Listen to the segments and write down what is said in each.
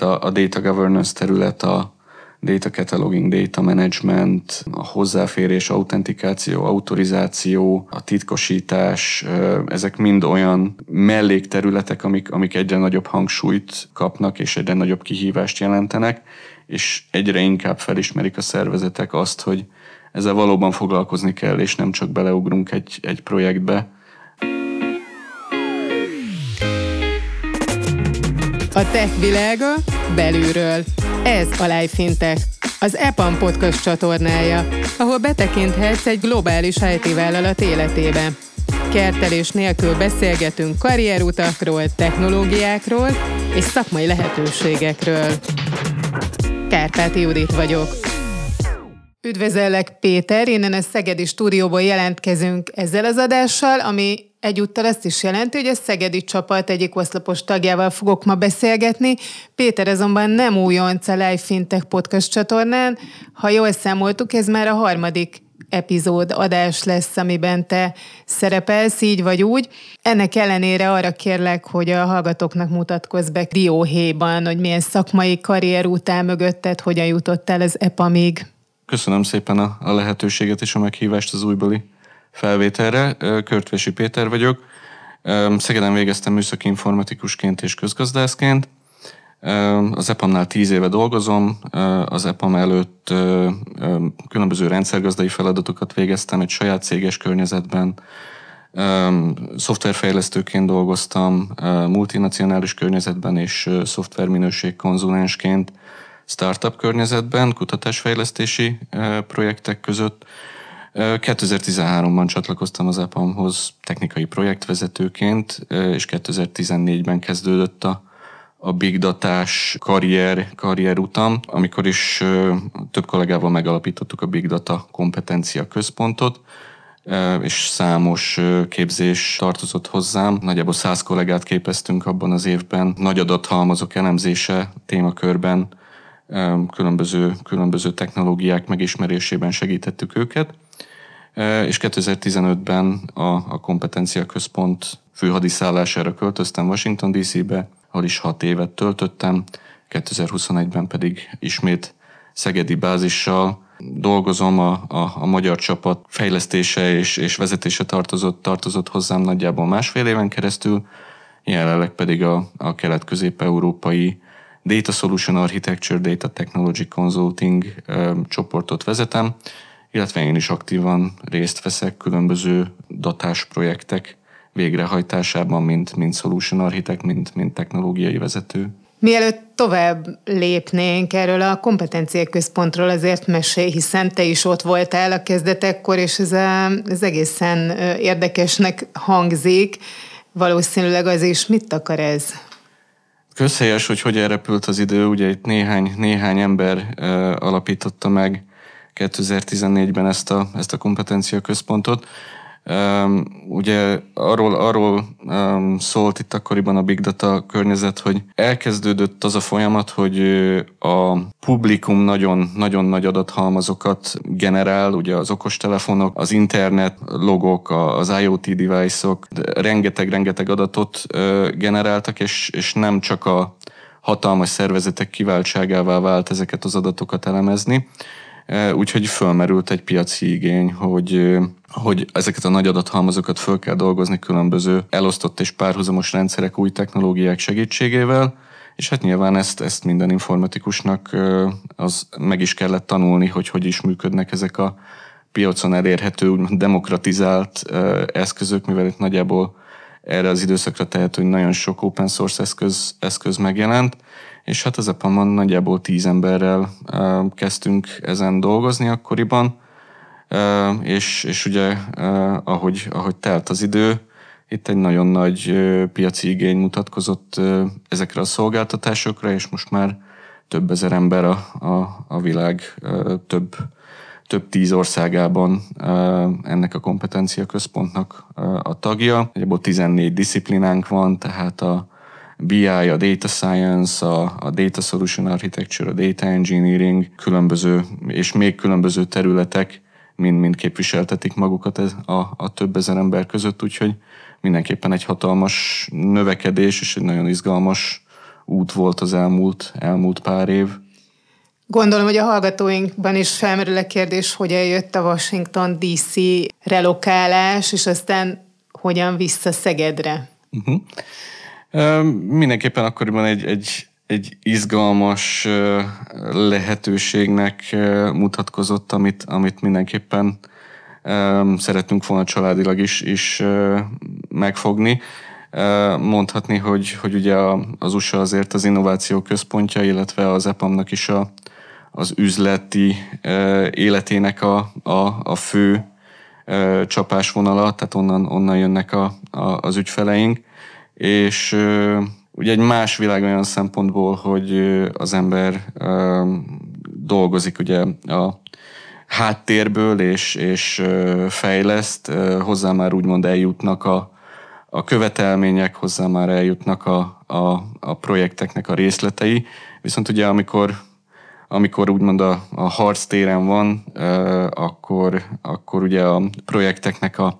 A, a data governance terület, a data cataloging, data management, a hozzáférés, autentikáció, autorizáció, a titkosítás, ezek mind olyan mellékterületek, amik, amik egyre nagyobb hangsúlyt kapnak és egyre nagyobb kihívást jelentenek, és egyre inkább felismerik a szervezetek azt, hogy ezzel valóban foglalkozni kell, és nem csak beleugrunk egy, egy projektbe. A tech világa belülről. Ez a Life Fintech, az EPAM podcast csatornája, ahol betekinthetsz egy globális IT vállalat életébe. Kertelés nélkül beszélgetünk karrierutakról, technológiákról és szakmai lehetőségekről. Kárpáti Judit vagyok. Üdvözöllek Péter, innen a Szegedi stúdióból jelentkezünk ezzel az adással, ami egyúttal azt is jelenti, hogy a Szegedi csapat egyik oszlopos tagjával fogok ma beszélgetni. Péter azonban nem újonc a Live Fintech podcast csatornán. Ha jól számoltuk, ez már a harmadik epizód adás lesz, amiben te szerepelsz, így vagy úgy. Ennek ellenére arra kérlek, hogy a hallgatóknak mutatkozz be dióhéjban, hogy milyen szakmai karrier után mögötted, hogyan jutottál az EPA-mig. Köszönöm szépen a lehetőséget és a meghívást az újbeli felvételre. Körtvesi Péter vagyok. Szegeden végeztem műszaki informatikusként és közgazdászként. Az EPAM-nál tíz éve dolgozom, az EPAM előtt különböző rendszergazdai feladatokat végeztem egy saját céges környezetben, szoftverfejlesztőként dolgoztam, multinacionális környezetben és szoftverminőség konzulensként, startup környezetben, kutatásfejlesztési projektek között. 2013-ban csatlakoztam az EPAM-hoz technikai projektvezetőként, és 2014-ben kezdődött a, a big datás karrier, karrier utam, amikor is több kollégával megalapítottuk a Big Data kompetencia központot, és számos képzés tartozott hozzám. Nagyjából száz kollégát képeztünk abban az évben. Nagy adathalmazok elemzése témakörben különböző, különböző technológiák megismerésében segítettük őket. És 2015-ben a, a kompetencia központ főhadiszállására költöztem Washington DC-be, ahol is hat évet töltöttem, 2021-ben pedig ismét szegedi bázissal dolgozom, a, a, a magyar csapat fejlesztése és, és vezetése tartozott, tartozott hozzám nagyjából másfél éven keresztül, jelenleg pedig a, a kelet-közép-európai Data Solution Architecture, Data Technology Consulting csoportot vezetem, illetve én is aktívan részt veszek különböző datás projektek végrehajtásában, mint, mint solution architect, mint, mint technológiai vezető. Mielőtt tovább lépnénk erről a kompetenciák központról, azért mesélj, hiszen te is ott voltál a kezdetekkor, és ez, a, ez egészen érdekesnek hangzik. Valószínűleg az is mit akar ez? Közhelyes, hogy hogy elrepült az idő, ugye itt néhány, néhány ember uh, alapította meg 2014-ben ezt a, ezt a kompetencia központot. Ugye arról, arról szólt itt akkoriban a Big Data környezet, hogy elkezdődött az a folyamat, hogy a publikum nagyon, nagyon nagy adathalmazokat generál, ugye az okostelefonok, az internet logok, az IoT device-ok, rengeteg-rengeteg adatot generáltak, és, és nem csak a hatalmas szervezetek kiváltságává vált ezeket az adatokat elemezni, úgyhogy fölmerült egy piaci igény, hogy, hogy ezeket a nagy adathalmazokat föl kell dolgozni különböző elosztott és párhuzamos rendszerek új technológiák segítségével, és hát nyilván ezt, ezt minden informatikusnak az meg is kellett tanulni, hogy hogy is működnek ezek a piacon elérhető, demokratizált eszközök, mivel itt nagyjából erre az időszakra tehető, hogy nagyon sok open source eszköz, eszköz megjelent, és hát az EPAM-on nagyjából tíz emberrel kezdtünk ezen dolgozni akkoriban, és, és ugye ahogy, ahogy telt az idő, itt egy nagyon nagy piaci igény mutatkozott ezekre a szolgáltatásokra, és most már több ezer ember a, a, a világ több, több tíz országában ennek a kompetencia központnak a tagja. Egyébként 14 disziplinánk van, tehát a, BI, a Data Science, a, a Data Solution Architecture, a Data Engineering, különböző, és még különböző területek mind, mind képviseltetik magukat a, a több ezer ember között, úgyhogy mindenképpen egy hatalmas növekedés és egy nagyon izgalmas út volt az elmúlt, elmúlt pár év. Gondolom, hogy a hallgatóinkban is felmerül a kérdés, hogy eljött a Washington DC relokálás, és aztán hogyan vissza Szegedre. Uh-huh. Mindenképpen akkoriban egy, egy, egy izgalmas lehetőségnek mutatkozott, amit, amit mindenképpen szeretünk volna családilag is, is megfogni. Mondhatni, hogy, hogy ugye az USA azért az innováció központja, illetve az EPAM-nak is a, az üzleti életének a, a, a fő csapásvonala, tehát onnan, onnan jönnek a, a, az ügyfeleink, és ugye egy más világ olyan szempontból, hogy az ember dolgozik ugye a háttérből és, és fejleszt, hozzá már úgymond eljutnak a, a követelmények, hozzá már eljutnak a, a, a projekteknek a részletei, viszont ugye amikor amikor úgymond a, a harctéren van, akkor, akkor ugye a projekteknek a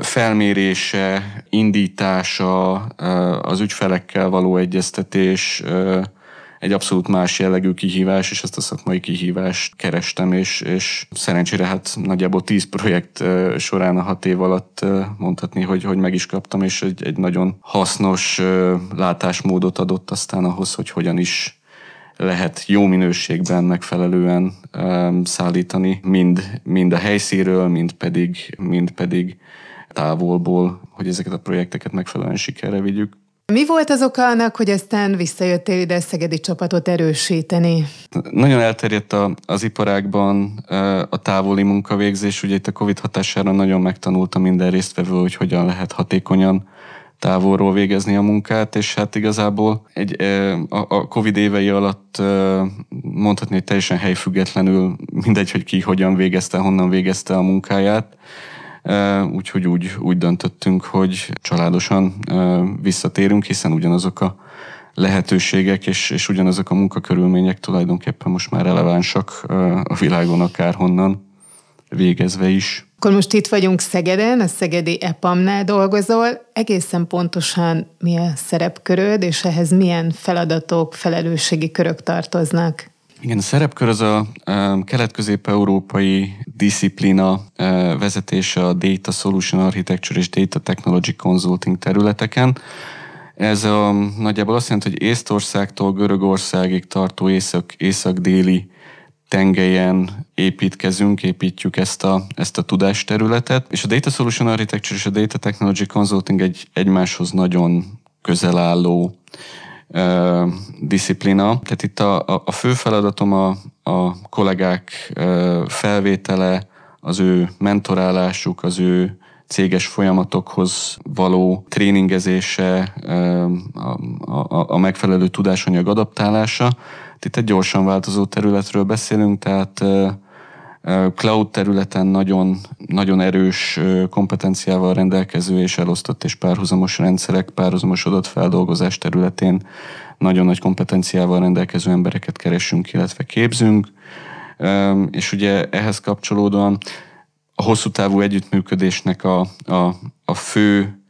felmérése, indítása, az ügyfelekkel való egyeztetés egy abszolút más jellegű kihívás, és ezt a szakmai kihívást kerestem, és, és szerencsére hát nagyjából tíz projekt során a hat év alatt mondhatni, hogy, hogy meg is kaptam, és egy, egy nagyon hasznos látásmódot adott aztán ahhoz, hogy hogyan is lehet jó minőségben megfelelően um, szállítani, mind, mind a helyszíről, mind pedig, mind pedig távolból, hogy ezeket a projekteket megfelelően sikerre vigyük. Mi volt az oka annak, hogy aztán visszajöttél ide a szegedi csapatot erősíteni? Nagyon elterjedt a, az iparágban a távoli munkavégzés. Ugye itt a Covid hatására nagyon megtanulta minden résztvevő, hogy hogyan lehet hatékonyan távolról végezni a munkát, és hát igazából egy, a Covid évei alatt mondhatni, hogy teljesen helyfüggetlenül, mindegy, hogy ki hogyan végezte, honnan végezte a munkáját, úgyhogy úgy, úgy döntöttünk, hogy családosan visszatérünk, hiszen ugyanazok a lehetőségek és, és ugyanazok a munkakörülmények tulajdonképpen most már relevánsak a világon akárhonnan végezve is. Akkor most itt vagyunk Szegeden, a Szegedi EPAM-nál dolgozol. Egészen pontosan mi a szerepköröd, és ehhez milyen feladatok, felelősségi körök tartoznak? Igen, a szerepkör az a kelet-közép-európai disziplina vezetése a Data Solution Architecture és Data Technology Consulting területeken. Ez a, nagyjából azt jelenti, hogy Észtországtól Görögországig tartó észak, észak-déli tengelyen építkezünk, építjük ezt a, ezt a tudásterületet, és a Data Solution Architecture és a Data Technology Consulting egy egymáshoz nagyon közel álló uh, disziplina. Tehát itt a, a, fő feladatom a, a kollégák uh, felvétele, az ő mentorálásuk, az ő céges folyamatokhoz való tréningezése, a, a, a megfelelő tudásanyag adaptálása, itt egy gyorsan változó területről beszélünk, tehát cloud területen nagyon, nagyon erős kompetenciával rendelkező és elosztott és párhuzamos rendszerek, párhuzamos adatfeldolgozás területén nagyon nagy kompetenciával rendelkező embereket keresünk, illetve képzünk. És ugye ehhez kapcsolódóan a hosszú távú együttműködésnek a, a, a fő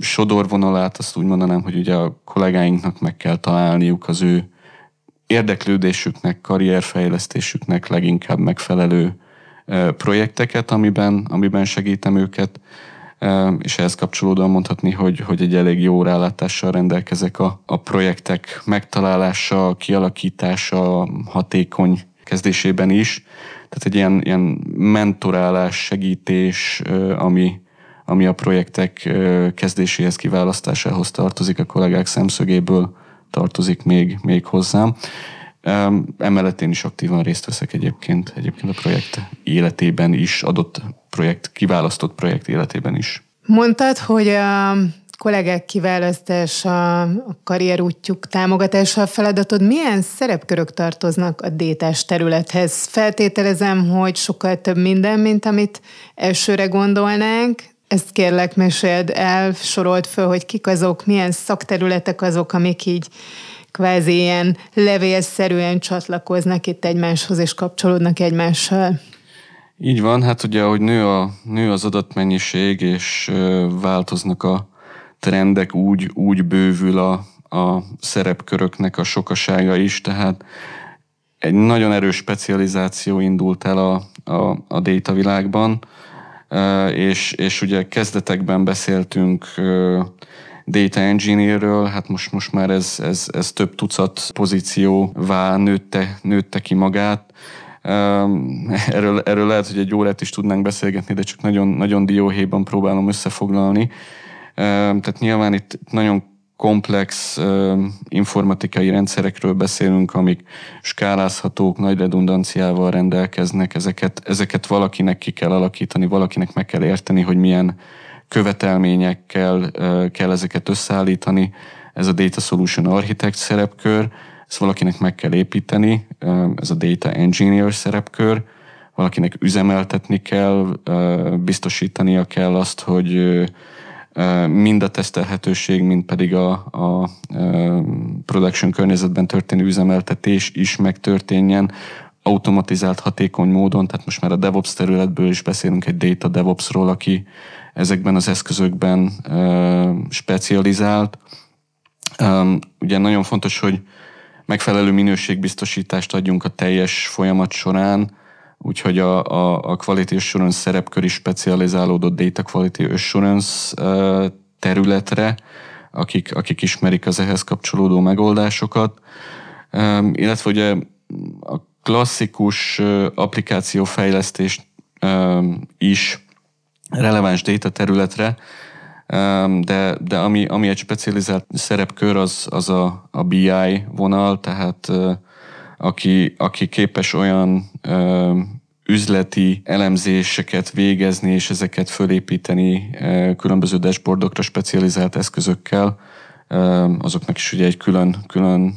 sodorvonalát, azt úgy mondanám, hogy ugye a kollégáinknak meg kell találniuk az ő érdeklődésüknek, karrierfejlesztésüknek leginkább megfelelő projekteket, amiben, amiben segítem őket, és ehhez kapcsolódóan mondhatni, hogy, hogy egy elég jó rálátással rendelkezek a, a projektek megtalálása, kialakítása, hatékony kezdésében is. Tehát egy ilyen, ilyen mentorálás, segítés, ami, ami a projektek kezdéséhez, kiválasztásához tartozik a kollégák szemszögéből, tartozik még, még hozzám. Emellett én is aktívan részt veszek egyébként, egyébként a projekt életében is, adott projekt, kiválasztott projekt életében is. Mondtad, hogy a kollégák kiválasztása, a karrierútjuk támogatása a feladatod. Milyen szerepkörök tartoznak a détás területhez? Feltételezem, hogy sokkal több minden, mint amit elsőre gondolnánk. Ezt kérlek, meséld el, sorolt föl, hogy kik azok, milyen szakterületek azok, amik így kvázi ilyen levélszerűen csatlakoznak itt egymáshoz és kapcsolódnak egymással. Így van, hát ugye, ahogy nő, a, nő az adatmennyiség, és változnak a trendek úgy, úgy bővül a, a szerepköröknek a sokasága is, tehát egy nagyon erős specializáció indult el a, a, a data világban, és, és ugye kezdetekben beszéltünk data engineerről, hát most, most már ez, ez, ez több tucat pozícióvá nőtte, nőtte ki magát. Erről, erről lehet, hogy egy órát is tudnánk beszélgetni, de csak nagyon, nagyon dióhéjban próbálom összefoglalni. Tehát nyilván itt nagyon komplex informatikai rendszerekről beszélünk, amik skálázhatók, nagy redundanciával rendelkeznek, ezeket, ezeket valakinek ki kell alakítani, valakinek meg kell érteni, hogy milyen követelményekkel kell ezeket összeállítani. Ez a Data Solution Architect szerepkör, ezt valakinek meg kell építeni, ez a Data Engineer szerepkör, valakinek üzemeltetni kell, biztosítania kell azt, hogy mind a tesztelhetőség, mind pedig a, a production környezetben történő üzemeltetés is megtörténjen automatizált, hatékony módon, tehát most már a DevOps területből is beszélünk egy Data DevOpsról, aki ezekben az eszközökben specializált. Ugye nagyon fontos, hogy megfelelő minőségbiztosítást adjunk a teljes folyamat során, úgyhogy a, a, a Quality Assurance szerepkör is specializálódott Data Quality Assurance területre, akik, akik ismerik az ehhez kapcsolódó megoldásokat, illetve ugye a klasszikus applikációfejlesztés is releváns data területre, de, de ami, ami egy specializált szerepkör, az, az a, a BI vonal, tehát aki, aki képes olyan üzleti elemzéseket végezni, és ezeket fölépíteni különböző dashboardokra specializált eszközökkel, azoknak is ugye egy külön, külön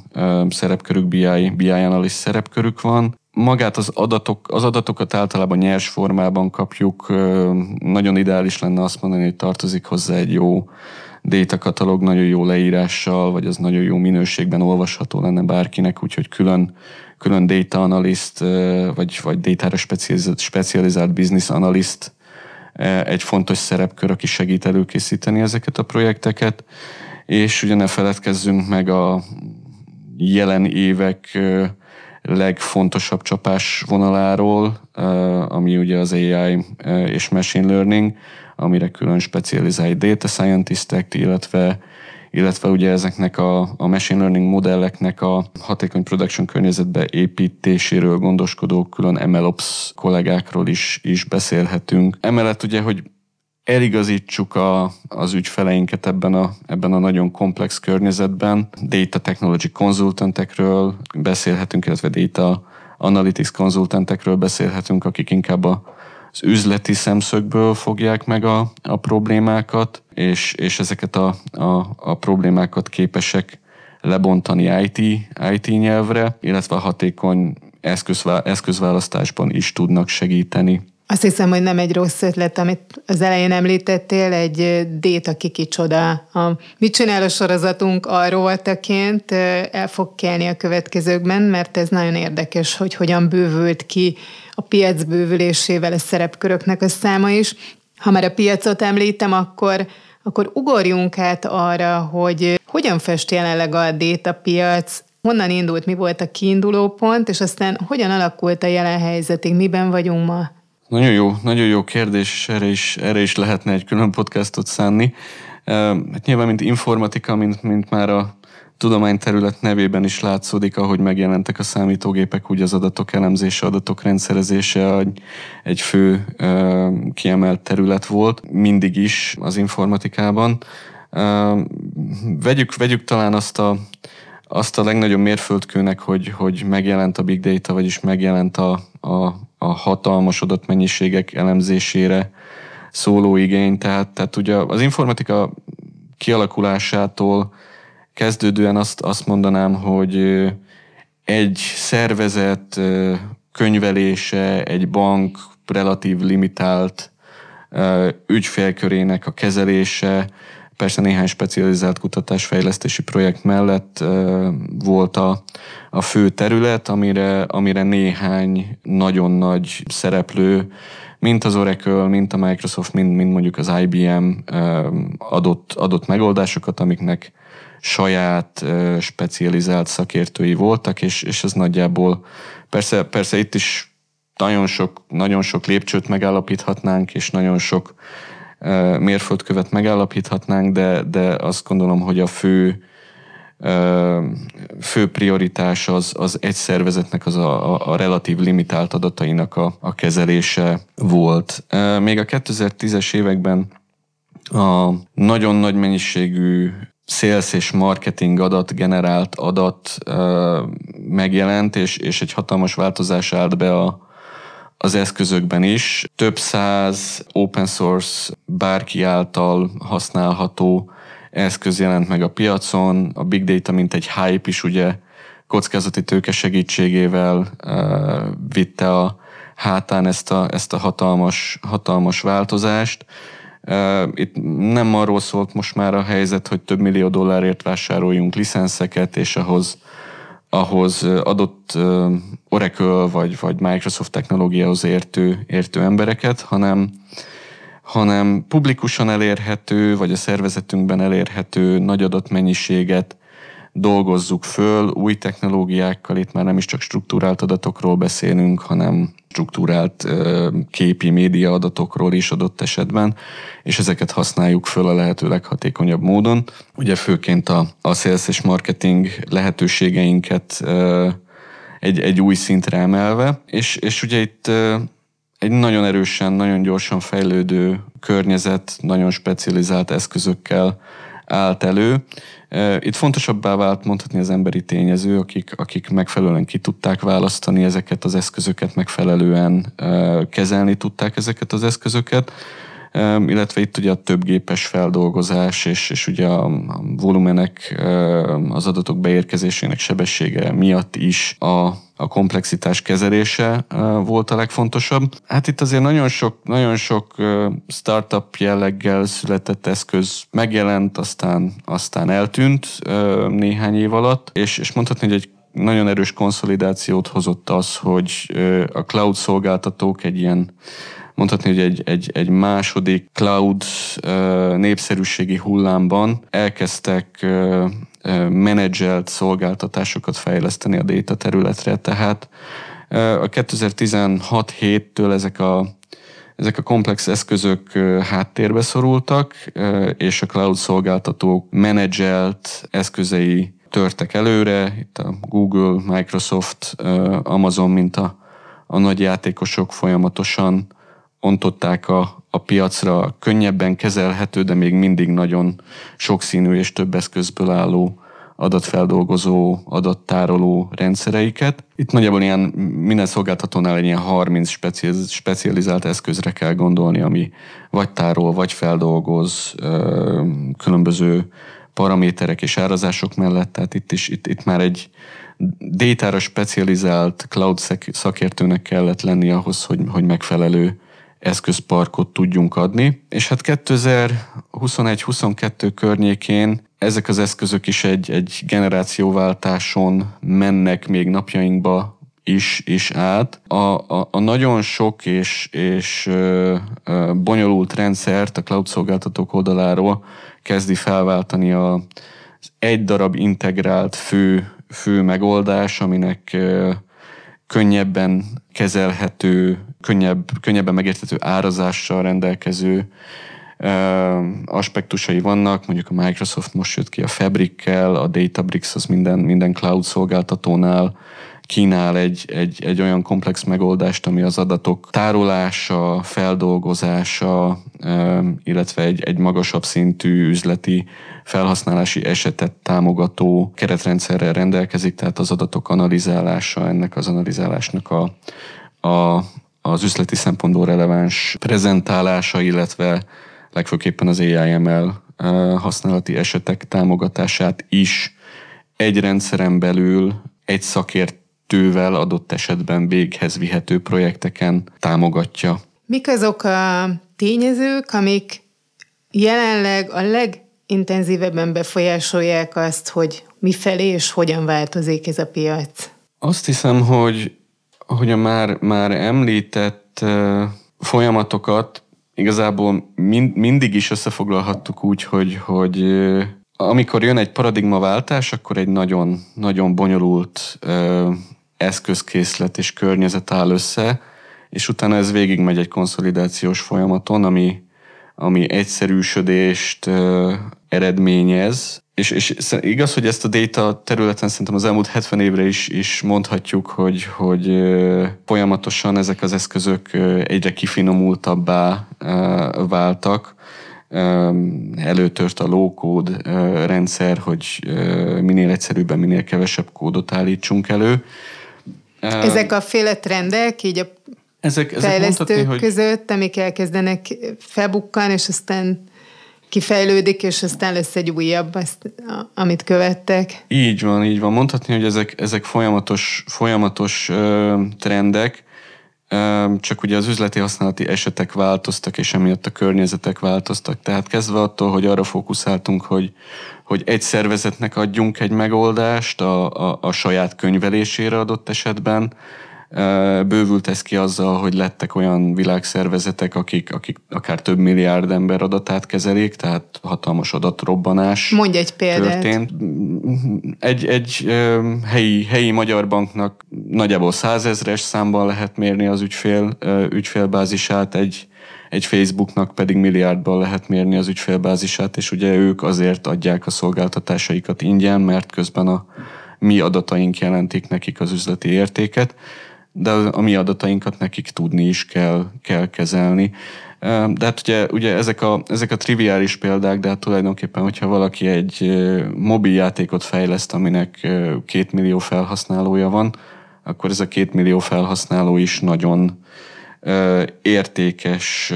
szerepkörük, BI, BI analyst szerepkörük van. Magát az, adatok, az adatokat általában nyers formában kapjuk, nagyon ideális lenne azt mondani, hogy tartozik hozzá egy jó data katalog nagyon jó leírással, vagy az nagyon jó minőségben olvasható lenne bárkinek, úgyhogy külön, külön data analyst, vagy, vagy data specializált, specializált business analyst egy fontos szerepkör, aki segít előkészíteni ezeket a projekteket, és ugye ne feledkezzünk meg a jelen évek legfontosabb csapás vonaláról, ami ugye az AI és machine learning, amire külön specializált data scientistek, illetve illetve ugye ezeknek a, a machine learning modelleknek a hatékony production környezetbe építéséről gondoskodó külön MLOps kollégákról is, is beszélhetünk. Emellett ugye, hogy eligazítsuk a, az ügyfeleinket ebben a, ebben a nagyon komplex környezetben. Data Technology konzultantekről beszélhetünk, illetve Data Analytics konzultantekről beszélhetünk, akik inkább a az üzleti szemszögből fogják meg a, a problémákat, és, és ezeket a, a, a problémákat képesek lebontani IT, IT nyelvre, illetve hatékony eszközválasztásban is tudnak segíteni. Azt hiszem, hogy nem egy rossz ötlet, amit az elején említettél, egy déta kikicsoda. A Mit csinál a sorozatunk a rovataként el fog kelni a következőkben, mert ez nagyon érdekes, hogy hogyan bővült ki a piac bővülésével a szerepköröknek a száma is. Ha már a piacot említem, akkor, akkor ugorjunk át arra, hogy hogyan fest jelenleg a déta piac, honnan indult, mi volt a kiinduló pont, és aztán hogyan alakult a jelen helyzetig, miben vagyunk ma? Nagyon jó, nagyon jó kérdés, és erre is, erre is lehetne egy külön podcastot szánni. Hát nyilván, mint informatika, mint, mint már a tudományterület nevében is látszódik, ahogy megjelentek a számítógépek, úgy az adatok elemzése, adatok rendszerezése egy, fő kiemelt terület volt, mindig is az informatikában. Vegyük, vegyük talán azt a, azt a legnagyobb mérföldkőnek, hogy, hogy megjelent a big data, vagyis megjelent a, a, a hatalmas adatmennyiségek elemzésére szóló igény. Tehát, tehát ugye az informatika kialakulásától kezdődően azt, azt mondanám, hogy egy szervezet könyvelése, egy bank relatív limitált ügyfélkörének a kezelése, persze néhány specializált kutatásfejlesztési projekt mellett volt a, a fő terület, amire, amire néhány nagyon nagy szereplő mint az Oracle, mint a Microsoft, mint, mint mondjuk az IBM adott, adott megoldásokat, amiknek saját specializált szakértői voltak, és, és ez nagyjából persze, persze itt is nagyon sok, nagyon sok lépcsőt megállapíthatnánk, és nagyon sok mérföldkövet megállapíthatnánk, de, de azt gondolom, hogy a fő fő prioritás az, az egy szervezetnek az a, a, a relatív limitált adatainak a, a kezelése volt. Még a 2010-es években a nagyon nagy mennyiségű sales és marketing adat, generált adat megjelent, és, és egy hatalmas változás állt be a, az eszközökben is. Több száz open source, bárki által használható eszköz jelent meg a piacon, a big data mint egy hype is ugye kockázati tőke segítségével vitte a hátán ezt a, ezt a hatalmas, hatalmas változást. Itt nem arról szólt most már a helyzet, hogy több millió dollárért vásároljunk licenszeket, és ahhoz, ahhoz adott Oracle vagy, vagy Microsoft technológiához értő, értő embereket, hanem hanem publikusan elérhető, vagy a szervezetünkben elérhető nagy adatmennyiséget dolgozzuk föl új technológiákkal, itt már nem is csak struktúrált adatokról beszélünk, hanem struktúrált képi média adatokról is adott esetben, és ezeket használjuk föl a lehető leghatékonyabb módon. Ugye főként a, a sales és marketing lehetőségeinket egy, egy új szintre emelve, és, és ugye itt egy nagyon erősen, nagyon gyorsan fejlődő környezet, nagyon specializált eszközökkel állt elő. Itt fontosabbá vált mondhatni az emberi tényező, akik, akik megfelelően ki tudták választani ezeket az eszközöket, megfelelően kezelni tudták ezeket az eszközöket, illetve itt ugye a több gépes feldolgozás és, és ugye a volumenek, az adatok beérkezésének sebessége miatt is a a komplexitás kezelése volt a legfontosabb. Hát itt azért nagyon sok, nagyon sok startup jelleggel született eszköz megjelent, aztán, aztán eltűnt néhány év alatt, és, és mondhatni, hogy egy nagyon erős konszolidációt hozott az, hogy a cloud szolgáltatók egy ilyen mondhatni, hogy egy, egy, egy második cloud népszerűségi hullámban elkezdtek menedzselt szolgáltatásokat fejleszteni a data területre. Tehát a 2016-7-től ezek a ezek a komplex eszközök háttérbe szorultak, és a cloud szolgáltatók menedzselt eszközei törtek előre, itt a Google, Microsoft, Amazon, mint a, a nagy játékosok folyamatosan ontották a, a piacra könnyebben kezelhető, de még mindig nagyon sokszínű és több eszközből álló adatfeldolgozó, adattároló rendszereiket. Itt nagyjából ilyen minden szolgáltatónál egy ilyen 30 specializált eszközre kell gondolni, ami vagy tárol, vagy feldolgoz különböző paraméterek és árazások mellett, tehát itt is itt, itt már egy détára specializált cloud szakértőnek kellett lenni ahhoz, hogy, hogy megfelelő eszközparkot tudjunk adni. És hát 2021-22 környékén ezek az eszközök is egy, egy generációváltáson mennek még napjainkba is, is át. A, a, a nagyon sok és, és ö, ö, bonyolult rendszert a cloud szolgáltatók oldaláról kezdi felváltani a, az egy darab integrált fő, fő megoldás, aminek ö, könnyebben kezelhető, könnyebb, könnyebben megérthető árazással rendelkező aspektusai vannak, mondjuk a Microsoft most jött ki a Fabric-kel, a Databricks az minden, minden cloud szolgáltatónál kínál egy, egy, egy olyan komplex megoldást, ami az adatok tárolása, feldolgozása, illetve egy, egy magasabb szintű üzleti felhasználási esetet támogató keretrendszerrel rendelkezik, tehát az adatok analizálása, ennek az analizálásnak a, a, az üzleti szempontból releváns prezentálása, illetve legfőképpen az AIML használati esetek támogatását is egy rendszeren belül egy szakértővel adott esetben véghez vihető projekteken támogatja. Mik azok a tényezők, amik jelenleg a legintenzívebben befolyásolják azt, hogy mifelé és hogyan változik ez a piac? Azt hiszem, hogy, hogy a már, már említett folyamatokat igazából mind, mindig is összefoglalhattuk úgy, hogy, hogy amikor jön egy paradigmaváltás, akkor egy nagyon, nagyon bonyolult eszközkészlet és környezet áll össze, és utána ez végigmegy egy konszolidációs folyamaton, ami, ami egyszerűsödést eredményez, és, és igaz, hogy ezt a data területen szerintem az elmúlt 70 évre is, is mondhatjuk, hogy, hogy folyamatosan ezek az eszközök egyre kifinomultabbá váltak. Előtört a low-code rendszer, hogy minél egyszerűbben, minél kevesebb kódot állítsunk elő. Ezek a féle trendek, így a ezek, ezek fejlesztők mondhatni, hogy... között, amik elkezdenek felbukkan, és aztán kifejlődik, és aztán lesz egy újabb, azt, amit követtek. Így van, így van. Mondhatni, hogy ezek, ezek folyamatos, folyamatos ö, trendek, ö, csak ugye az üzleti használati esetek változtak, és emiatt a környezetek változtak. Tehát kezdve attól, hogy arra fókuszáltunk, hogy, hogy egy szervezetnek adjunk egy megoldást a, a, a saját könyvelésére adott esetben, Bővült ez ki azzal, hogy lettek olyan világszervezetek, akik, akik akár több milliárd ember adatát kezelik, tehát hatalmas adatrobbanás Mondj egy példát. Történt. Egy, egy helyi, helyi magyar banknak nagyjából százezres számban lehet mérni az ügyfél, ügyfélbázisát, egy, egy Facebooknak pedig milliárdban lehet mérni az ügyfélbázisát, és ugye ők azért adják a szolgáltatásaikat ingyen, mert közben a mi adataink jelentik nekik az üzleti értéket de a mi adatainkat nekik tudni is kell, kell kezelni. De hát ugye, ugye ezek, a, ezek a triviális példák, de hát tulajdonképpen, hogyha valaki egy mobil játékot fejleszt, aminek két millió felhasználója van, akkor ez a két millió felhasználó is nagyon értékes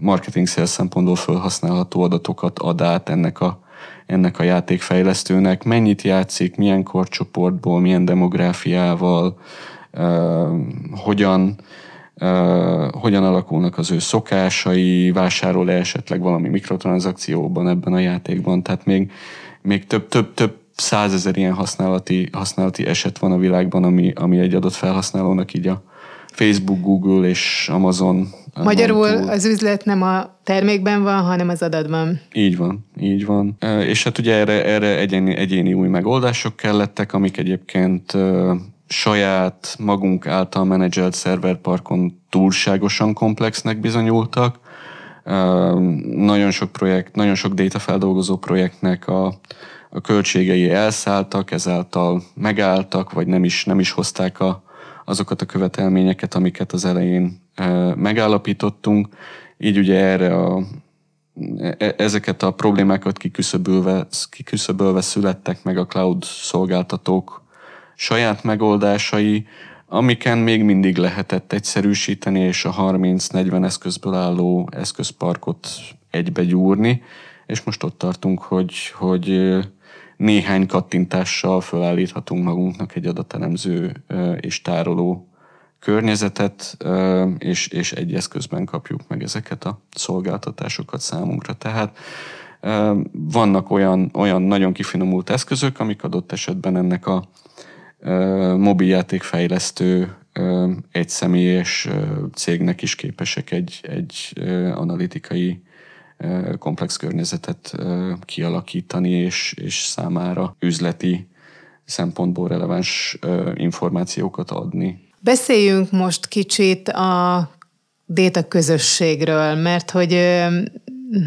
marketing szempontból felhasználható adatokat ad át ennek a ennek a játékfejlesztőnek, mennyit játszik, milyen korcsoportból, milyen demográfiával, hogyan, hogyan alakulnak az ő szokásai, vásárol-e esetleg valami mikrotranszakcióban ebben a játékban, tehát még, még több, több, több százezer ilyen használati, használati eset van a világban, ami, ami egy adott felhasználónak így a Facebook, Google és Amazon Magyarul túl. az üzlet nem a termékben van, hanem az adatban. Így van, így van. És hát ugye erre, erre egyéni, egyéni új megoldások kellettek, amik egyébként saját magunk által menedzselt szerverparkon túlságosan komplexnek bizonyultak. Nagyon sok projekt, nagyon sok data feldolgozó projektnek a, a költségei elszálltak, ezáltal megálltak, vagy nem is, nem is hozták a, azokat a követelményeket, amiket az elején megállapítottunk. Így ugye erre a, e, ezeket a problémákat kiküszöbölve, kiküszöbölve születtek meg a cloud szolgáltatók saját megoldásai, amiken még mindig lehetett egyszerűsíteni, és a 30-40 eszközből álló eszközparkot egybe gyúrni, és most ott tartunk, hogy, hogy néhány kattintással felállíthatunk magunknak egy adatelemző és tároló környezetet, és, és egy eszközben kapjuk meg ezeket a szolgáltatásokat számunkra. Tehát vannak olyan, olyan nagyon kifinomult eszközök, amik adott esetben ennek a mobiljátékfejlesztő egy személyes cégnek is képesek egy, egy analitikai komplex környezetet kialakítani, és, és számára üzleti szempontból releváns információkat adni. Beszéljünk most kicsit a déta közösségről, mert hogy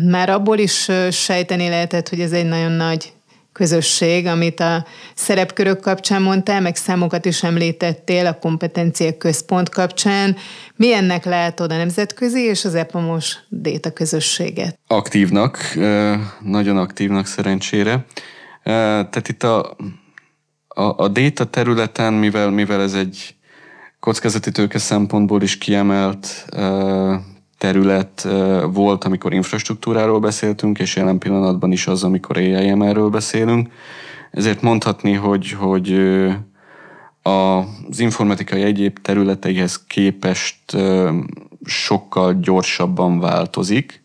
már abból is sejteni lehetett, hogy ez egy nagyon nagy közösség, amit a szerepkörök kapcsán mondtál, meg számokat is említettél a kompetencia központ kapcsán. Milyennek látod a nemzetközi és az EPAMOS déta közösséget? Aktívnak, nagyon aktívnak szerencsére. Tehát itt a, a, a déta területen, mivel, mivel ez egy kockázati tőke szempontból is kiemelt terület volt, amikor infrastruktúráról beszéltünk, és jelen pillanatban is az, amikor AIMR-ről beszélünk. Ezért mondhatni, hogy, hogy az informatikai egyéb területeihez képest sokkal gyorsabban változik.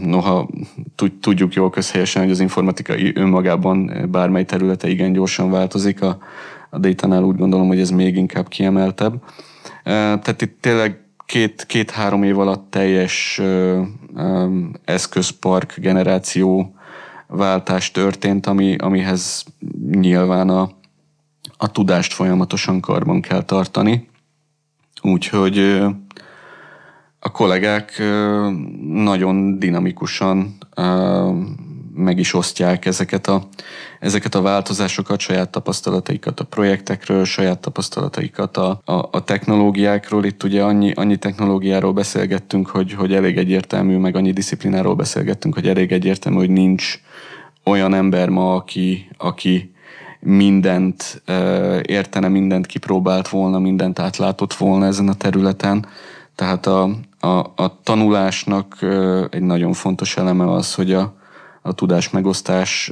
Noha tudjuk jól közhelyesen, hogy az informatika önmagában bármely területe igen gyorsan változik, a, a data úgy gondolom, hogy ez még inkább kiemeltebb. Tehát itt tényleg két, két-három év alatt teljes eszközpark generáció váltás történt, ami, amihez nyilván a, a tudást folyamatosan karban kell tartani. Úgyhogy a kollégák nagyon dinamikusan meg is osztják ezeket a, ezeket a változásokat, saját tapasztalataikat a projektekről, saját tapasztalataikat a, a, a technológiákról. Itt ugye annyi, annyi technológiáról beszélgettünk, hogy, hogy elég egyértelmű, meg annyi disziplináról beszélgettünk, hogy elég egyértelmű, hogy nincs olyan ember ma, aki, aki mindent értene, mindent kipróbált volna, mindent átlátott volna ezen a területen. Tehát a, a, a tanulásnak egy nagyon fontos eleme az, hogy a, a tudás megosztás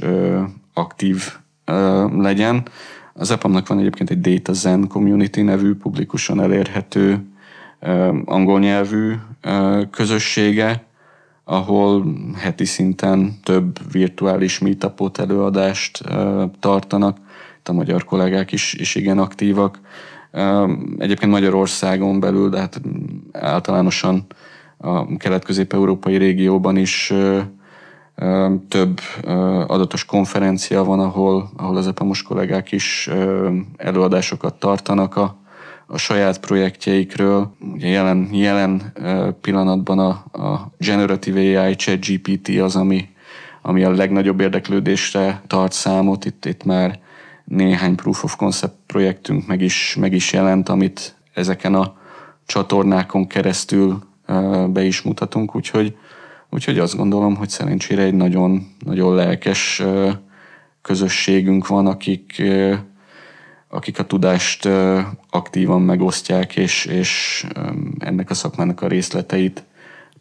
aktív legyen. Az EPAM-nak van egyébként egy Data Zen Community nevű, publikusan elérhető angol nyelvű közössége, ahol heti szinten több virtuális meetupot, előadást tartanak. Itt a magyar kollégák is, is igen aktívak. Egyébként Magyarországon belül, de hát általánosan a kelet-közép-európai régióban is több adatos konferencia van, ahol, ahol az EPAMOS kollégák is előadásokat tartanak a, a saját projektjeikről. Ugye jelen, jelen pillanatban a, a Generative AI, ChatGPT az, ami, ami a legnagyobb érdeklődésre tart számot. Itt, itt már néhány proof of concept projektünk meg is, meg is jelent, amit ezeken a csatornákon keresztül be is mutatunk, úgyhogy Úgyhogy azt gondolom, hogy szerencsére egy nagyon, nagyon lelkes közösségünk van, akik, akik a tudást aktívan megosztják, és, és ennek a szakmának a részleteit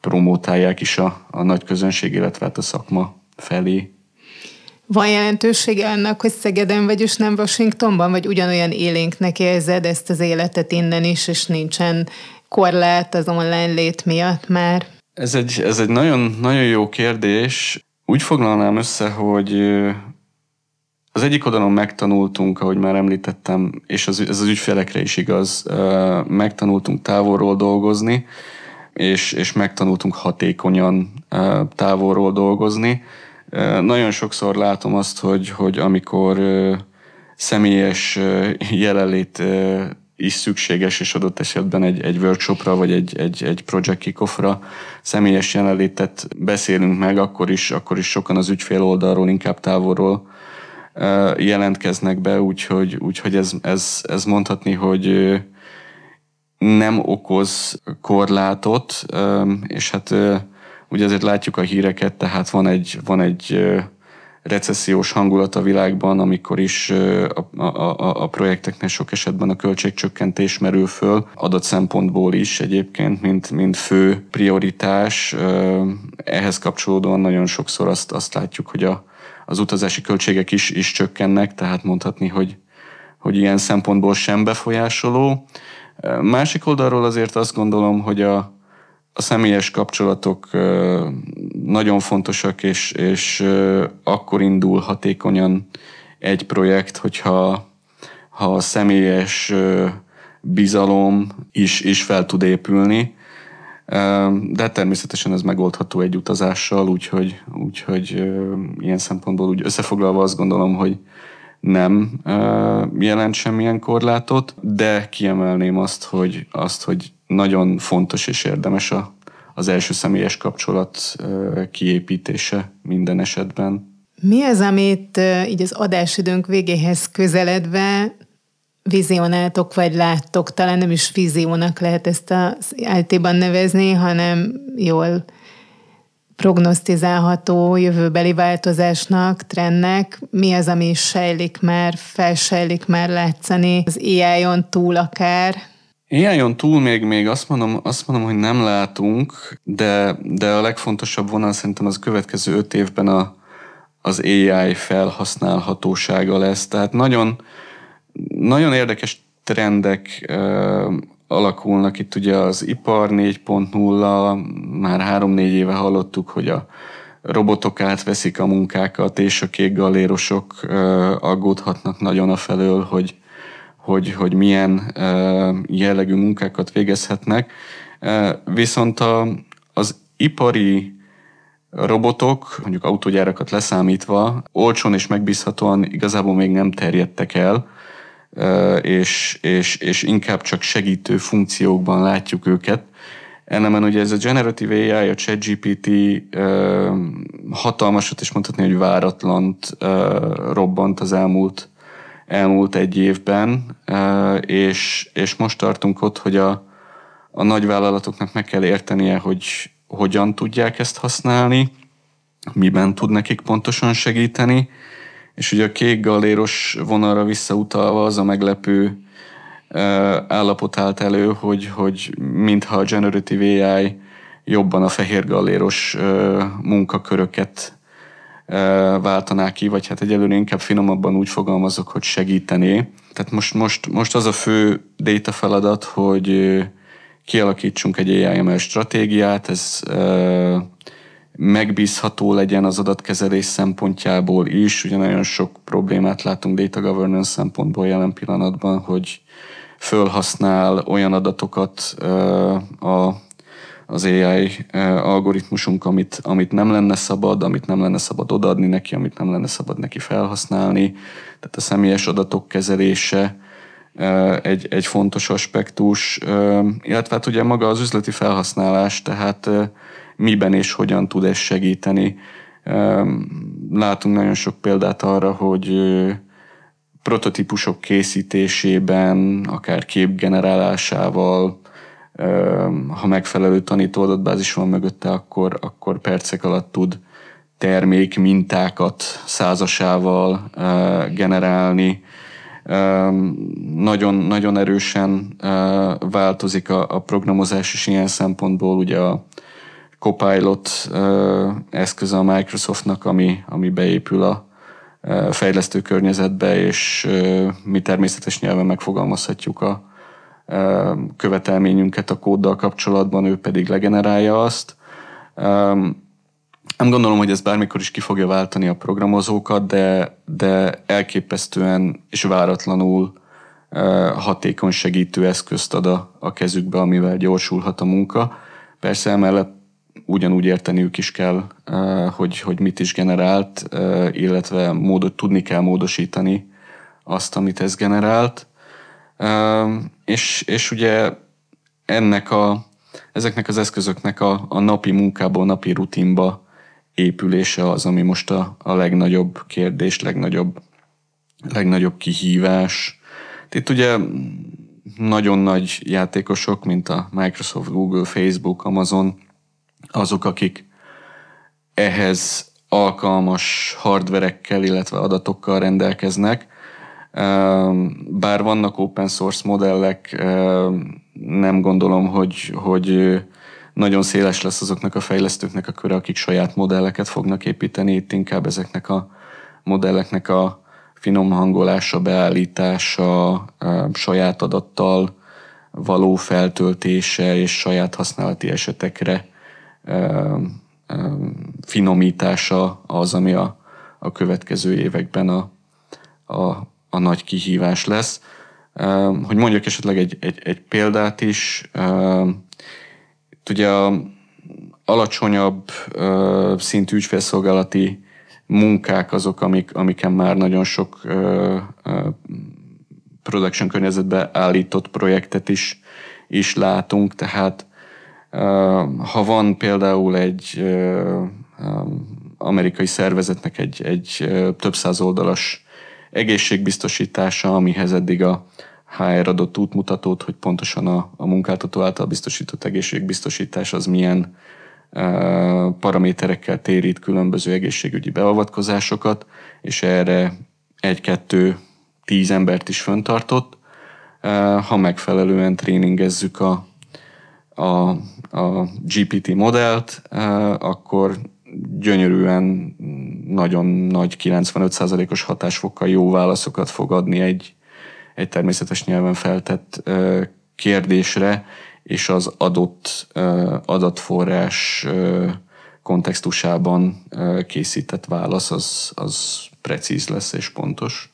promótálják is a, a nagy közönség, illetve hát a szakma felé. Van jelentősége annak, hogy Szegeden vagy, és nem Washingtonban, vagy ugyanolyan élénknek érzed ezt az életet innen is, és nincsen korlát az online lét miatt már? Ez egy, ez egy nagyon, nagyon jó kérdés. Úgy foglalnám össze, hogy az egyik oldalon megtanultunk, ahogy már említettem, és az, ez az ügyfelekre is igaz, megtanultunk távolról dolgozni, és, és megtanultunk hatékonyan távolról dolgozni. Nagyon sokszor látom azt, hogy, hogy amikor személyes jelenlét is szükséges, és adott esetben egy, egy workshopra, vagy egy, egy, egy project kickoffra személyes jelenlétet beszélünk meg, akkor is, akkor is sokan az ügyfél oldalról, inkább távolról jelentkeznek be, úgyhogy, úgyhogy ez, ez, ez mondhatni, hogy nem okoz korlátot, és hát ugye azért látjuk a híreket, tehát van egy, van egy recessziós hangulat a világban, amikor is a, a, a projekteknél sok esetben a költségcsökkentés merül föl, adott szempontból is egyébként, mint, mint fő prioritás. Ehhez kapcsolódóan nagyon sokszor azt, azt látjuk, hogy a, az utazási költségek is, is csökkennek, tehát mondhatni, hogy, hogy ilyen szempontból sem befolyásoló. Másik oldalról azért azt gondolom, hogy a, a személyes kapcsolatok nagyon fontosak, és, és akkor indul hatékonyan egy projekt, hogyha ha a személyes bizalom is, is fel tud épülni. De természetesen ez megoldható egy utazással, úgyhogy, úgyhogy ilyen szempontból úgy összefoglalva azt gondolom, hogy nem jelent semmilyen korlátot, de kiemelném azt, hogy, azt, hogy nagyon fontos és érdemes a, az első személyes kapcsolat kiépítése minden esetben. Mi az, amit így az adásidőnk végéhez közeledve vizionáltok, vagy láttok, talán nem is víziónak lehet ezt az IT-ban nevezni, hanem jól prognosztizálható jövőbeli változásnak, trendnek, mi az, ami sejlik már, felsejlik már látszani az AI-on túl akár? AI-on túl még, még azt mondom, azt mondom, hogy nem látunk, de, de a legfontosabb vonal szerintem az a következő öt évben a, az AI felhasználhatósága lesz. Tehát nagyon, nagyon érdekes trendek uh, alakulnak itt ugye az ipar 4.0, már három-négy éve hallottuk, hogy a robotok átveszik a munkákat, és a kék galérosok uh, aggódhatnak nagyon a felől, hogy hogy, hogy milyen jellegű munkákat végezhetnek. Viszont a, az ipari robotok, mondjuk autógyárakat leszámítva, olcsón és megbízhatóan igazából még nem terjedtek el, és, és, és inkább csak segítő funkciókban látjuk őket. Ennemen ugye ez a Generative AI, a ChatGPT hatalmasat, és mondhatni, hogy váratlant robbant az elmúlt, elmúlt egy évben, és, és most tartunk ott, hogy a, a nagyvállalatoknak meg kell értenie, hogy hogyan tudják ezt használni, miben tud nekik pontosan segíteni, és ugye a kék galéros vonalra visszautalva az a meglepő állapot állt elő, hogy, hogy mintha a Generative AI jobban a fehér galéros munkaköröket váltaná ki, vagy hát egyelőre inkább finomabban úgy fogalmazok, hogy segítené. Tehát most, most, most az a fő data feladat, hogy kialakítsunk egy AIML stratégiát, ez megbízható legyen az adatkezelés szempontjából is. Ugye nagyon sok problémát látunk data governance szempontból jelen pillanatban, hogy fölhasznál olyan adatokat a, az AI algoritmusunk, amit, amit nem lenne szabad, amit nem lenne szabad odaadni neki, amit nem lenne szabad neki felhasználni. Tehát a személyes adatok kezelése egy, egy fontos aspektus, illetve hát ugye maga az üzleti felhasználás, tehát miben és hogyan tud ez segíteni. Látunk nagyon sok példát arra, hogy prototípusok készítésében, akár képgenerálásával, ha megfelelő tanító adatbázis van mögötte, akkor, akkor percek alatt tud termék mintákat százasával generálni. Nagyon, nagyon erősen változik a, a programozás is ilyen szempontból. Ugye a Copilot eszköze a Microsoftnak, ami, ami beépül a, fejlesztő környezetbe, és mi természetes nyelven megfogalmazhatjuk a követelményünket a kóddal kapcsolatban, ő pedig legenerálja azt. Nem gondolom, hogy ez bármikor is ki fogja váltani a programozókat, de, de elképesztően és váratlanul hatékony segítő eszközt ad a, a kezükbe, amivel gyorsulhat a munka. Persze emellett ugyanúgy érteniük is kell, hogy, hogy mit is generált, illetve módot tudni kell módosítani azt, amit ez generált. És, és ugye ennek a, ezeknek az eszközöknek a, a napi munkából, napi rutinba épülése az, ami most a, a legnagyobb kérdés, legnagyobb, legnagyobb kihívás. Itt ugye nagyon nagy játékosok, mint a Microsoft, Google, Facebook, Amazon, azok, akik ehhez alkalmas hardverekkel, illetve adatokkal rendelkeznek. Bár vannak open source modellek, nem gondolom, hogy, hogy nagyon széles lesz azoknak a fejlesztőknek a köre, akik saját modelleket fognak építeni. Itt inkább ezeknek a modelleknek a finom hangolása, beállítása, saját adattal való feltöltése és saját használati esetekre finomítása az, ami a, a következő években a, a, a nagy kihívás lesz. Hogy mondjak esetleg egy, egy, egy példát is, itt ugye a alacsonyabb szintű ügyfélszolgálati munkák azok, amik, amiken már nagyon sok production környezetbe állított projektet is, is látunk, tehát ha van például egy amerikai szervezetnek egy, egy több száz oldalas egészségbiztosítása, amihez eddig a HR adott útmutatót, hogy pontosan a, a munkáltató által biztosított egészségbiztosítás az milyen paraméterekkel térít különböző egészségügyi beavatkozásokat, és erre egy-kettő tíz embert is föntartott. Ha megfelelően tréningezzük a, a, a GPT modellt, akkor gyönyörűen nagyon nagy 95%-os hatásfokkal jó válaszokat fog adni egy, egy természetes nyelven feltett kérdésre, és az adott adatforrás kontextusában készített válasz az, az precíz lesz és pontos.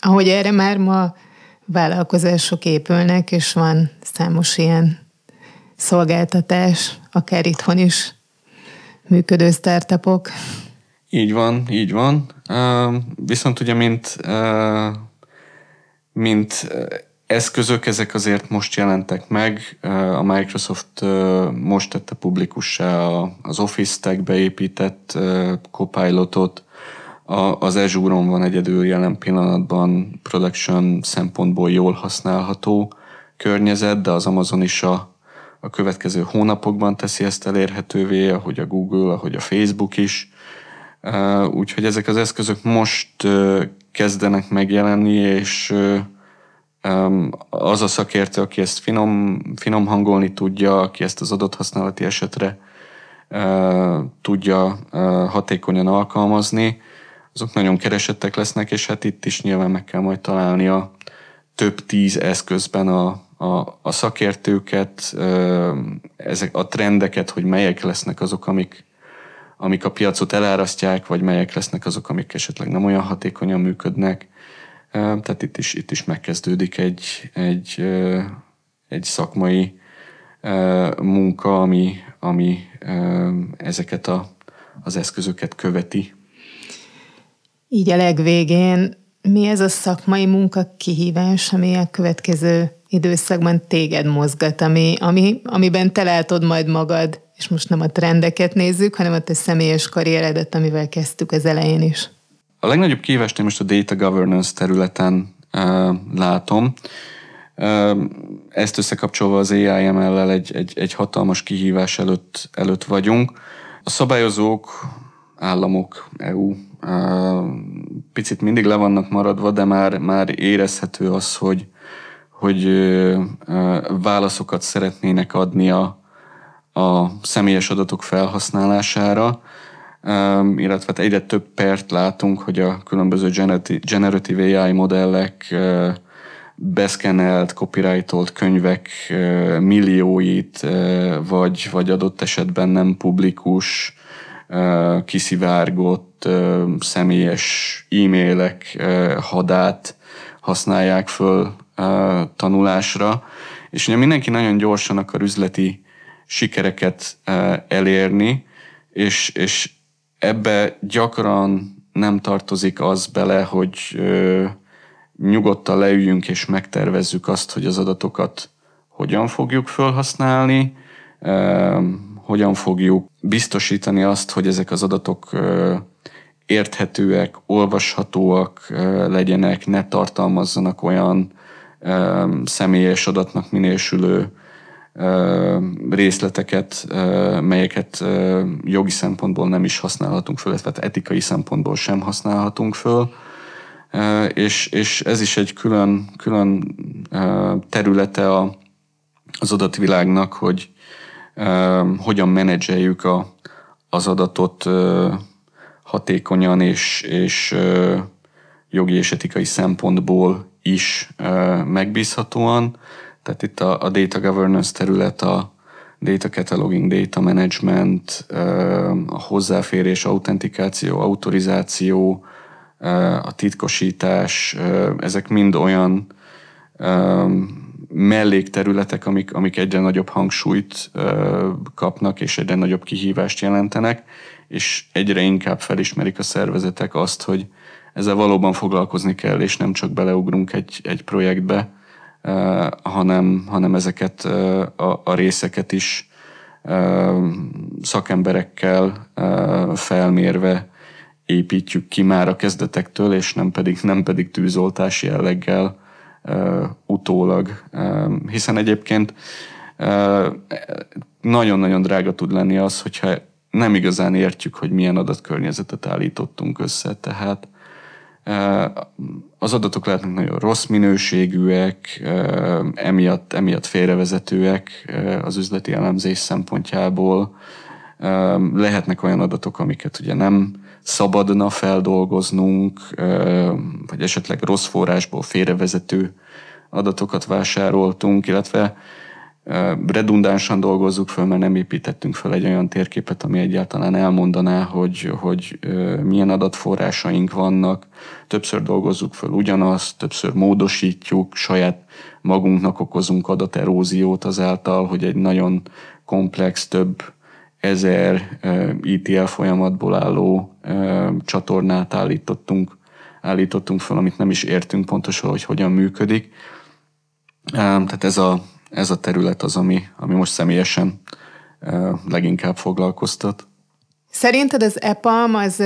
Ahogy erre már ma vállalkozások épülnek, és van számos ilyen szolgáltatás, akár itthon is működő startupok. Így van, így van. Viszont ugye, mint, mint eszközök, ezek azért most jelentek meg. A Microsoft most tette publikussá az Office Stack beépített Copilotot, az Azure-on van egyedül jelen pillanatban production szempontból jól használható környezet, de az Amazon is a, a következő hónapokban teszi ezt elérhetővé, ahogy a Google, ahogy a Facebook is. Úgyhogy ezek az eszközök most kezdenek megjelenni, és az a szakértő, aki ezt finom, finom hangolni tudja, aki ezt az adott használati esetre tudja hatékonyan alkalmazni, azok nagyon keresettek lesznek, és hát itt is nyilván meg kell majd találni a több tíz eszközben a, a, a szakértőket, ezek a trendeket, hogy melyek lesznek azok, amik, amik a piacot elárasztják, vagy melyek lesznek azok, amik esetleg nem olyan hatékonyan működnek. Tehát itt is, itt is megkezdődik egy, egy, egy szakmai munka, ami, ami ezeket a, az eszközöket követi. Így a legvégén mi ez a szakmai munka kihívás, ami a következő időszakban téged mozgat, ami, ami, amiben te látod majd magad, és most nem a trendeket nézzük, hanem a te személyes karrieredet, amivel kezdtük az elején is. A legnagyobb kihívást én most a data governance területen uh, látom. Uh, ezt összekapcsolva az AIML-lel egy, egy, egy hatalmas kihívás előtt, előtt vagyunk. A szabályozók, államok, EU uh, picit mindig le vannak maradva, de már, már érezhető az, hogy, hogy uh, válaszokat szeretnének adni a, a személyes adatok felhasználására. Illetve hát egyre több pert látunk, hogy a különböző generative AI modellek beszkenelt, copyrightolt könyvek millióit, vagy, vagy adott esetben nem publikus, kiszivárgott személyes e-mailek hadát használják föl tanulásra, és ugye mindenki nagyon gyorsan akar üzleti sikereket elérni, és, és ebbe gyakran nem tartozik az bele, hogy nyugodtan leüljünk és megtervezzük azt, hogy az adatokat hogyan fogjuk felhasználni, ö, hogyan fogjuk biztosítani azt, hogy ezek az adatok érthetőek, olvashatóak legyenek, ne tartalmazzanak olyan személyes adatnak minősülő részleteket, melyeket jogi szempontból nem is használhatunk föl, illetve hát etikai szempontból sem használhatunk föl. És, és ez is egy külön, külön területe a, az adatvilágnak, hogy hogyan menedzseljük a, az adatot hatékonyan és, és jogi és etikai szempontból is megbízhatóan tehát itt a, a data governance terület, a data cataloging, data management, a hozzáférés, autentikáció, autorizáció, a titkosítás, ezek mind olyan mellékterületek, amik, amik egyre nagyobb hangsúlyt kapnak, és egyre nagyobb kihívást jelentenek, és egyre inkább felismerik a szervezetek azt, hogy ezzel valóban foglalkozni kell, és nem csak beleugrunk egy, egy projektbe, hanem, hanem ezeket a, a részeket is szakemberekkel felmérve építjük ki már a kezdetektől, és nem pedig, nem pedig tűzoltási jelleggel utólag. Hiszen egyébként nagyon-nagyon drága tud lenni az, hogyha nem igazán értjük, hogy milyen adatkörnyezetet állítottunk össze. Tehát az adatok lehetnek nagyon rossz minőségűek, emiatt, emiatt félrevezetőek az üzleti elemzés szempontjából. Lehetnek olyan adatok, amiket ugye nem szabadna feldolgoznunk, vagy esetleg rossz forrásból félrevezető adatokat vásároltunk, illetve redundánsan dolgozzuk föl, mert nem építettünk föl egy olyan térképet, ami egyáltalán elmondaná, hogy, hogy milyen adatforrásaink vannak. Többször dolgozzuk föl ugyanazt, többször módosítjuk, saját magunknak okozunk adateróziót azáltal, hogy egy nagyon komplex, több ezer ETL folyamatból álló csatornát állítottunk, állítottunk fel, amit nem is értünk pontosan, hogy hogyan működik. Tehát ez a, ez a terület az, ami, ami most személyesen leginkább foglalkoztat. Szerinted az EPAM az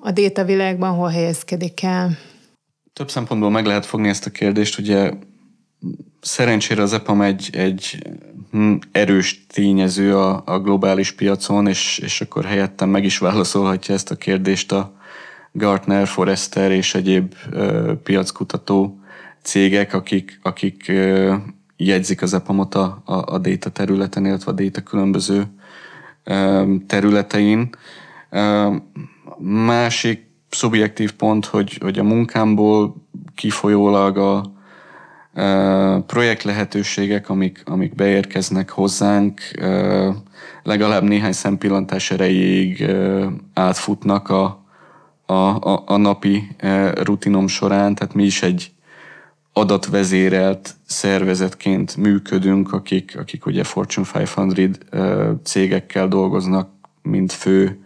a data világban hol helyezkedik el? Több szempontból meg lehet fogni ezt a kérdést. Ugye szerencsére az EPAM egy, egy hm, erős tényező a, a globális piacon, és, és akkor helyettem meg is válaszolhatja ezt a kérdést a Gartner, Forrester és egyéb ö, piackutató cégek, akik, akik ö, jegyzik az EPAM-ot a, a, a data területen, illetve a data különböző területein. Másik szubjektív pont, hogy, hogy a munkámból kifolyólag a, projekt lehetőségek, amik, amik beérkeznek hozzánk, legalább néhány szempillantás erejéig átfutnak a, a, a, a napi rutinom során, tehát mi is egy adatvezérelt szervezetként működünk, akik, akik ugye Fortune 500 cégekkel dolgoznak, mint fő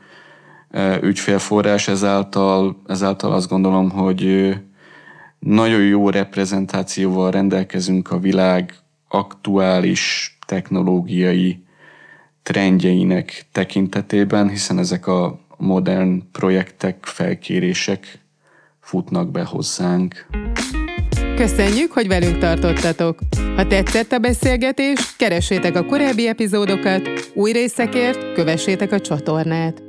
ügyfélforrás, ezáltal, ezáltal azt gondolom, hogy nagyon jó reprezentációval rendelkezünk a világ aktuális technológiai trendjeinek tekintetében, hiszen ezek a modern projektek, felkérések futnak be hozzánk. Köszönjük, hogy velünk tartottatok! Ha tetszett a beszélgetés, keressétek a korábbi epizódokat, új részekért kövessétek a csatornát.